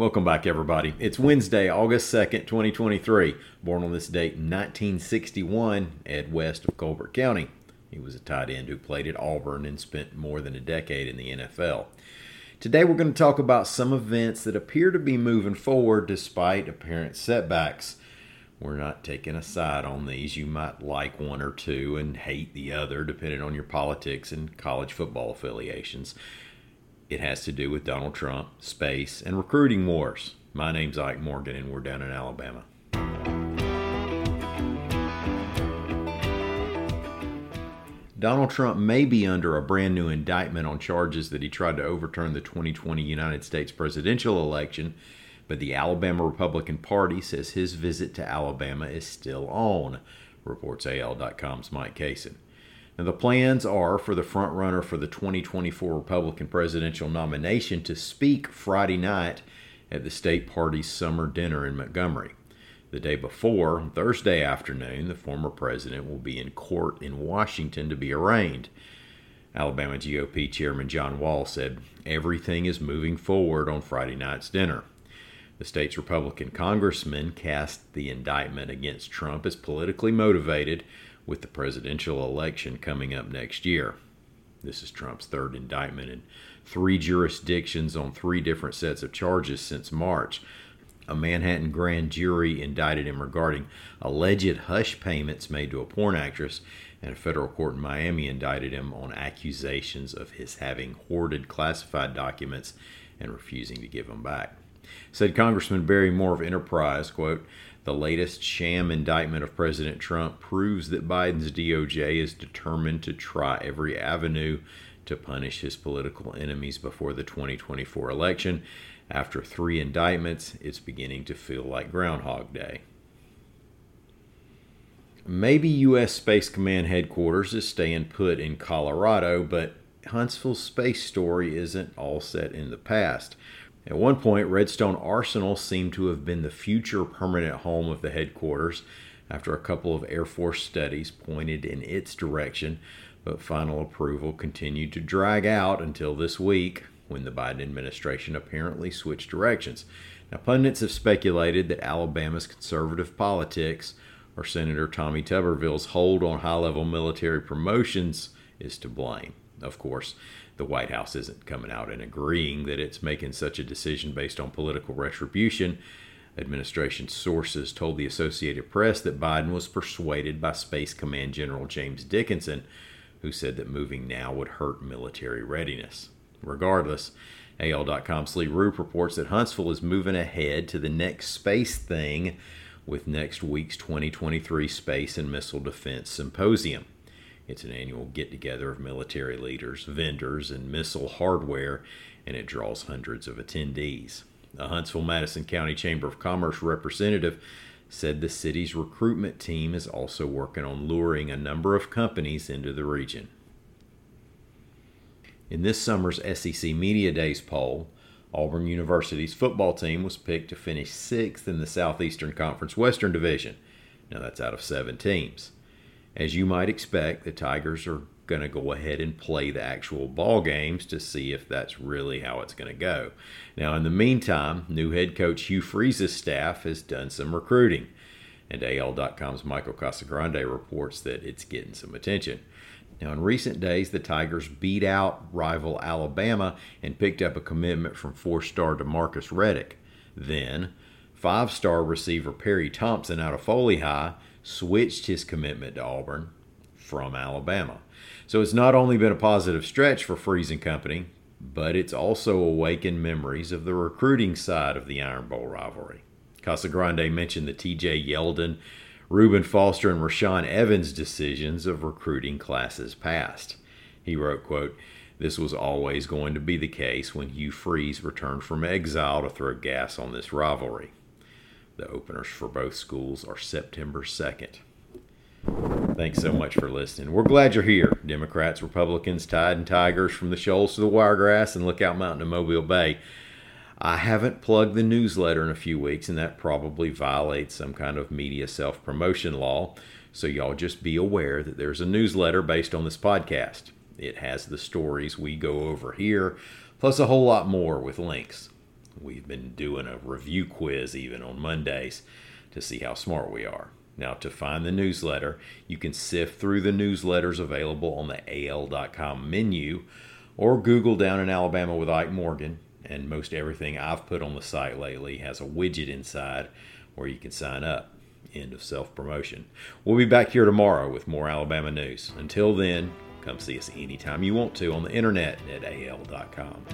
Welcome back, everybody. It's Wednesday, August 2nd, 2023. Born on this date in 1961, Ed West of Colbert County. He was a tight end who played at Auburn and spent more than a decade in the NFL. Today, we're going to talk about some events that appear to be moving forward despite apparent setbacks. We're not taking a side on these. You might like one or two and hate the other, depending on your politics and college football affiliations. It has to do with Donald Trump, space, and recruiting wars. My name's Ike Morgan, and we're down in Alabama. Donald Trump may be under a brand new indictment on charges that he tried to overturn the 2020 United States presidential election, but the Alabama Republican Party says his visit to Alabama is still on, reports AL.com's Mike Cason. Now, the plans are for the frontrunner for the 2024 Republican presidential nomination to speak Friday night at the state party's summer dinner in Montgomery. The day before, Thursday afternoon, the former president will be in court in Washington to be arraigned. Alabama GOP Chairman John Wahl said everything is moving forward on Friday night's dinner. The state's Republican congressman cast the indictment against Trump as politically motivated with the presidential election coming up next year. This is Trump's third indictment in three jurisdictions on three different sets of charges since March. A Manhattan grand jury indicted him regarding alleged hush payments made to a porn actress, and a federal court in Miami indicted him on accusations of his having hoarded classified documents and refusing to give them back. Said Congressman Barry Moore of Enterprise, quote, the latest sham indictment of President Trump proves that Biden's DOJ is determined to try every avenue to punish his political enemies before the 2024 election. After three indictments, it's beginning to feel like Groundhog Day. Maybe U.S. Space Command headquarters is staying put in Colorado, but Huntsville's space story isn't all set in the past. At one point, Redstone Arsenal seemed to have been the future permanent home of the headquarters after a couple of Air Force studies pointed in its direction, but final approval continued to drag out until this week when the Biden administration apparently switched directions. Now, pundits have speculated that Alabama's conservative politics or Senator Tommy Tuberville's hold on high level military promotions is to blame. Of course, the White House isn't coming out and agreeing that it's making such a decision based on political retribution. Administration sources told the Associated Press that Biden was persuaded by Space Command General James Dickinson, who said that moving now would hurt military readiness. Regardless, AL.com's Lee Roop reports that Huntsville is moving ahead to the next space thing with next week's 2023 Space and Missile Defense Symposium. It's an annual get together of military leaders, vendors, and missile hardware, and it draws hundreds of attendees. A Huntsville Madison County Chamber of Commerce representative said the city's recruitment team is also working on luring a number of companies into the region. In this summer's SEC Media Days poll, Auburn University's football team was picked to finish sixth in the Southeastern Conference Western Division. Now, that's out of seven teams as you might expect, the Tigers are going to go ahead and play the actual ball games to see if that's really how it's going to go. Now, in the meantime, new head coach Hugh Freeze's staff has done some recruiting, and AL.com's Michael Casagrande reports that it's getting some attention. Now, in recent days, the Tigers beat out rival Alabama and picked up a commitment from four star Demarcus Riddick. Then, five star receiver Perry Thompson out of Foley High switched his commitment to Auburn from Alabama. So it's not only been a positive stretch for Freeze and Company, but it's also awakened memories of the recruiting side of the Iron Bowl rivalry. Casagrande mentioned the TJ Yeldon, Reuben Foster, and Rashaan Evans decisions of recruiting classes past. He wrote, quote, this was always going to be the case when Hugh Freeze returned from exile to throw gas on this rivalry. The openers for both schools are September 2nd. Thanks so much for listening. We're glad you're here. Democrats, Republicans, Tide and Tigers from the Shoals to the Wiregrass and Lookout Mountain to Mobile Bay. I haven't plugged the newsletter in a few weeks, and that probably violates some kind of media self promotion law. So, y'all just be aware that there's a newsletter based on this podcast. It has the stories we go over here, plus a whole lot more with links. We've been doing a review quiz even on Mondays to see how smart we are. Now, to find the newsletter, you can sift through the newsletters available on the AL.com menu or Google Down in Alabama with Ike Morgan. And most everything I've put on the site lately has a widget inside where you can sign up. End of self promotion. We'll be back here tomorrow with more Alabama news. Until then, come see us anytime you want to on the internet at al.com.